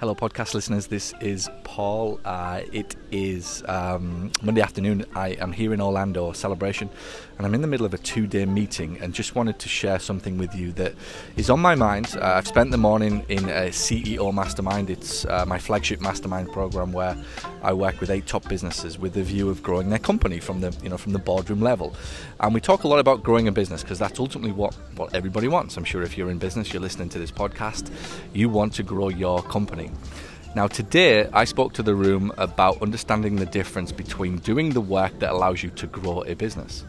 Hello, podcast listeners. This is Paul. Uh, it is um, Monday afternoon. I am here in Orlando celebration, and I'm in the middle of a two-day meeting, and just wanted to share something with you that is on my mind. Uh, I've spent the morning in a CEO mastermind. It's uh, my flagship mastermind program where I work with eight top businesses with the view of growing their company from the you know from the boardroom level, and we talk a lot about growing a business because that's ultimately what what everybody wants. I'm sure if you're in business, you're listening to this podcast, you want to grow your company. Now, today I spoke to the room about understanding the difference between doing the work that allows you to grow a business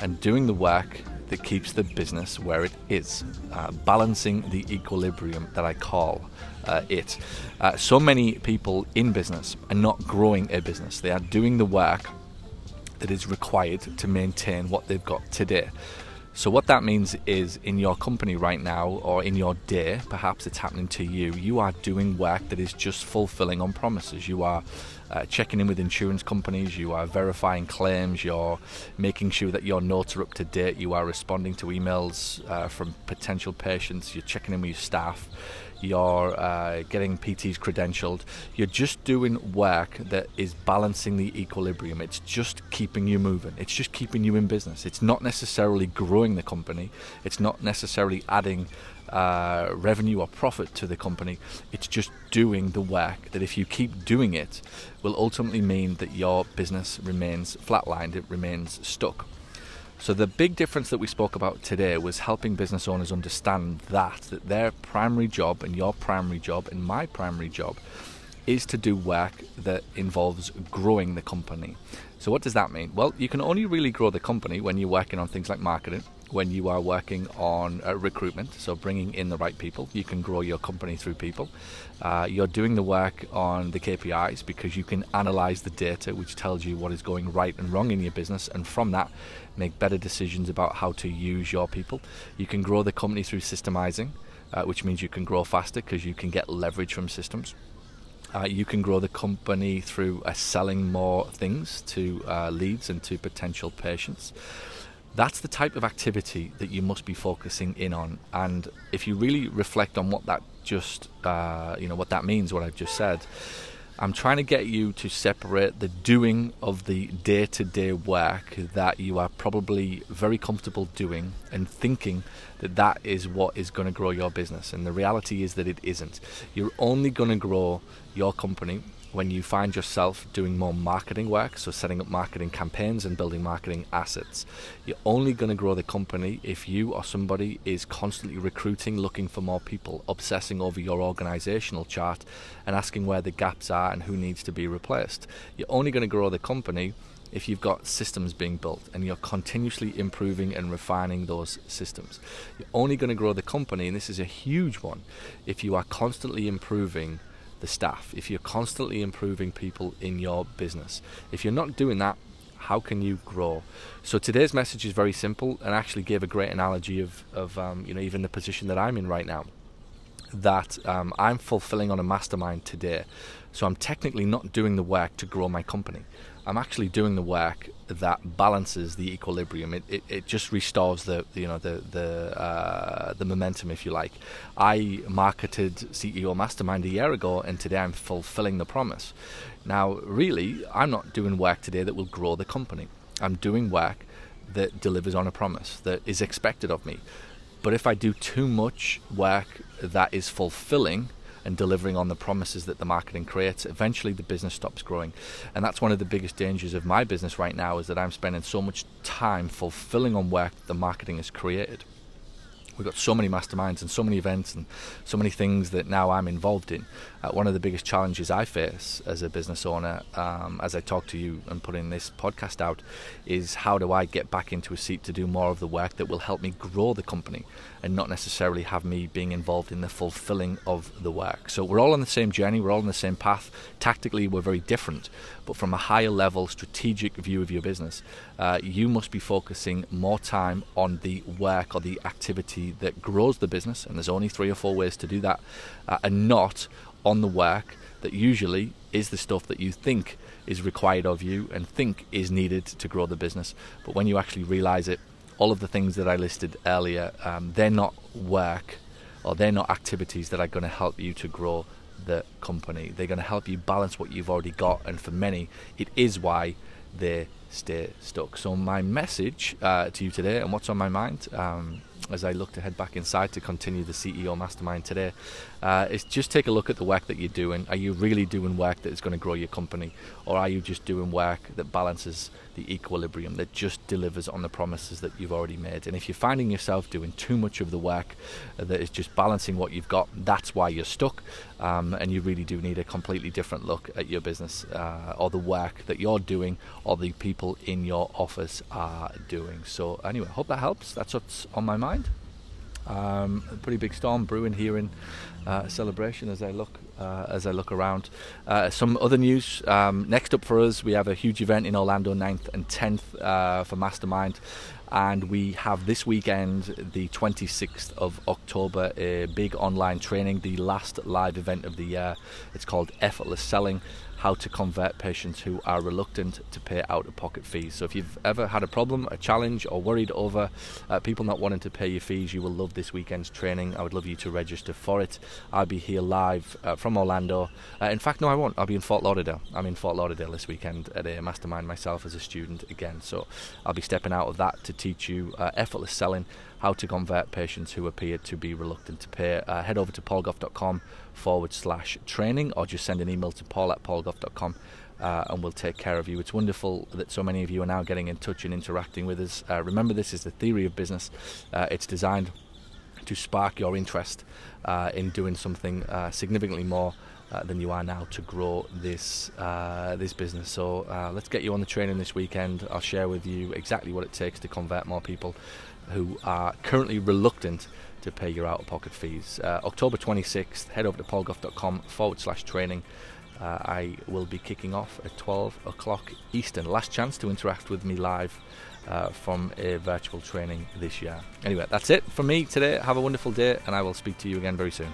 and doing the work that keeps the business where it is, uh, balancing the equilibrium that I call uh, it. Uh, so many people in business are not growing a business, they are doing the work that is required to maintain what they've got today. So, what that means is in your company right now, or in your day, perhaps it's happening to you, you are doing work that is just fulfilling on promises. You are uh, checking in with insurance companies, you are verifying claims, you're making sure that your notes are up to date, you are responding to emails uh, from potential patients, you're checking in with your staff, you're uh, getting PTs credentialed, you're just doing work that is balancing the equilibrium. It's just keeping you moving, it's just keeping you in business. It's not necessarily growing the company, it's not necessarily adding uh, revenue or profit to the company. It's just doing the work that, if you keep doing it, will ultimately mean that your business remains flatlined, it remains stuck. So the big difference that we spoke about today was helping business owners understand that that their primary job and your primary job and my primary job is to do work that involves growing the company. So what does that mean? Well, you can only really grow the company when you're working on things like marketing, when you are working on uh, recruitment, so bringing in the right people. You can grow your company through people. Uh, you're doing the work on the KPIs because you can analyze the data, which tells you what is going right and wrong in your business, and from that, make better decisions about how to use your people. You can grow the company through systemizing, uh, which means you can grow faster because you can get leverage from systems. Uh, you can grow the company through uh, selling more things to uh, leads and to potential patients. That's the type of activity that you must be focusing in on. And if you really reflect on what that just, uh, you know, what that means, what I've just said, I'm trying to get you to separate the doing of the day to day work that you are probably very comfortable doing and thinking that that is what is going to grow your business. And the reality is that it isn't. You're only going to grow your company when you find yourself doing more marketing work, so setting up marketing campaigns and building marketing assets, you're only going to grow the company if you or somebody is constantly recruiting, looking for more people, obsessing over your organizational chart and asking where the gaps are and who needs to be replaced. You're only going to grow the company if you've got systems being built and you're continuously improving and refining those systems. You're only going to grow the company, and this is a huge one, if you are constantly improving the staff, if you're constantly improving people in your business. If you're not doing that, how can you grow? So today's message is very simple and actually gave a great analogy of, of um, you know even the position that I'm in right now. That um, I'm fulfilling on a mastermind today, so I'm technically not doing the work to grow my company. I'm actually doing the work that balances the equilibrium. It, it, it just restores the you know the the uh, the momentum, if you like. I marketed CEO Mastermind a year ago, and today I'm fulfilling the promise. Now, really, I'm not doing work today that will grow the company. I'm doing work that delivers on a promise that is expected of me. But if I do too much work that is fulfilling and delivering on the promises that the marketing creates, eventually the business stops growing. And that's one of the biggest dangers of my business right now is that I'm spending so much time fulfilling on work the marketing has created we've got so many masterminds and so many events and so many things that now I'm involved in. Uh, one of the biggest challenges I face as a business owner, um, as I talk to you and putting this podcast out, is how do I get back into a seat to do more of the work that will help me grow the company and not necessarily have me being involved in the fulfilling of the work. So we're all on the same journey, we're all on the same path. Tactically, we're very different, but from a higher level strategic view of your business, uh, you must be focusing more time on the work or the activity that grows the business, and there's only three or four ways to do that, uh, and not on the work that usually is the stuff that you think is required of you and think is needed to grow the business. But when you actually realize it, all of the things that I listed earlier, um, they're not work or they're not activities that are going to help you to grow the company. They're going to help you balance what you've already got, and for many, it is why they stay stuck. So, my message uh, to you today, and what's on my mind um, as I look to head back inside to continue the CEO Mastermind today, uh, is just take a look at the work that you're doing. Are you really doing work that is going to grow your company, or are you just doing work that balances the equilibrium, that just delivers on the promises that you've already made? And if you're finding yourself doing too much of the work that is just balancing what you've got, that's why you're stuck, um, and you really do need a completely different look at your business uh, or the work that you're doing or the people in your office are doing. So, anyway, hope that helps. That's what's on my mind. Um, pretty big storm brewing here in uh, celebration as I look uh, as I look around. Uh, some other news. Um, next up for us, we have a huge event in Orlando, 9th and 10th uh, for Mastermind. And we have this weekend, the 26th of October, a big online training, the last live event of the year. It's called Effortless Selling how to convert patients who are reluctant to pay out of pocket fees. So, if you've ever had a problem, a challenge, or worried over uh, people not wanting to pay your fees, you will love this weekend's training. I would love you to register for it. I'll be here live uh, from Orlando. Uh, in fact, no, I won't. I'll be in Fort Lauderdale. I'm in Fort Lauderdale this weekend at a mastermind myself as a student again. So, I'll be stepping out of that to teach you uh, effortless selling how to convert patients who appear to be reluctant to pay. Uh, head over to paulgough.com forward slash training or just send an email to paul at uh, and we'll take care of you. It's wonderful that so many of you are now getting in touch and interacting with us. Uh, remember, this is the theory of business, uh, it's designed to spark your interest uh, in doing something uh, significantly more. Uh, than you are now to grow this this business. So let's get you on the training this weekend. I'll share with you exactly what it takes to convert more people who are currently reluctant to pay your out of pocket fees. October 26th, head over to paulgough.com forward slash training. Uh, I will be kicking off at 12 o'clock Eastern. Last chance to interact with me live uh, from a virtual training this year. Anyway, that's it from me today. Have a wonderful day, and I will speak to you again very soon.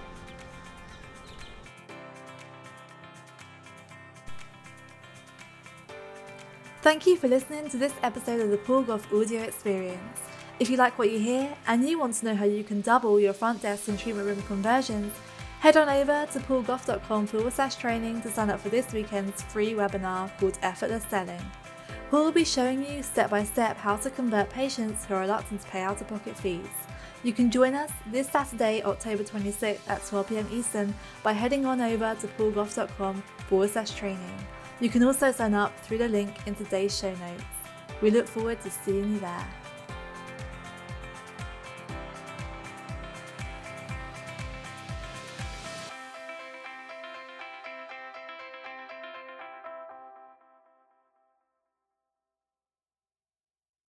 Thank you for listening to this episode of the Paul Gough Audio Experience. If you like what you hear and you want to know how you can double your front desk and treatment room conversions, head on over to paulgough.com forward slash training to sign up for this weekend's free webinar called Effortless Selling. Paul will be showing you step by step how to convert patients who are reluctant to pay out of pocket fees. You can join us this Saturday, October 26th at 12pm Eastern by heading on over to paulgough.com forward slash training. You can also sign up through the link in today's show notes. We look forward to seeing you there.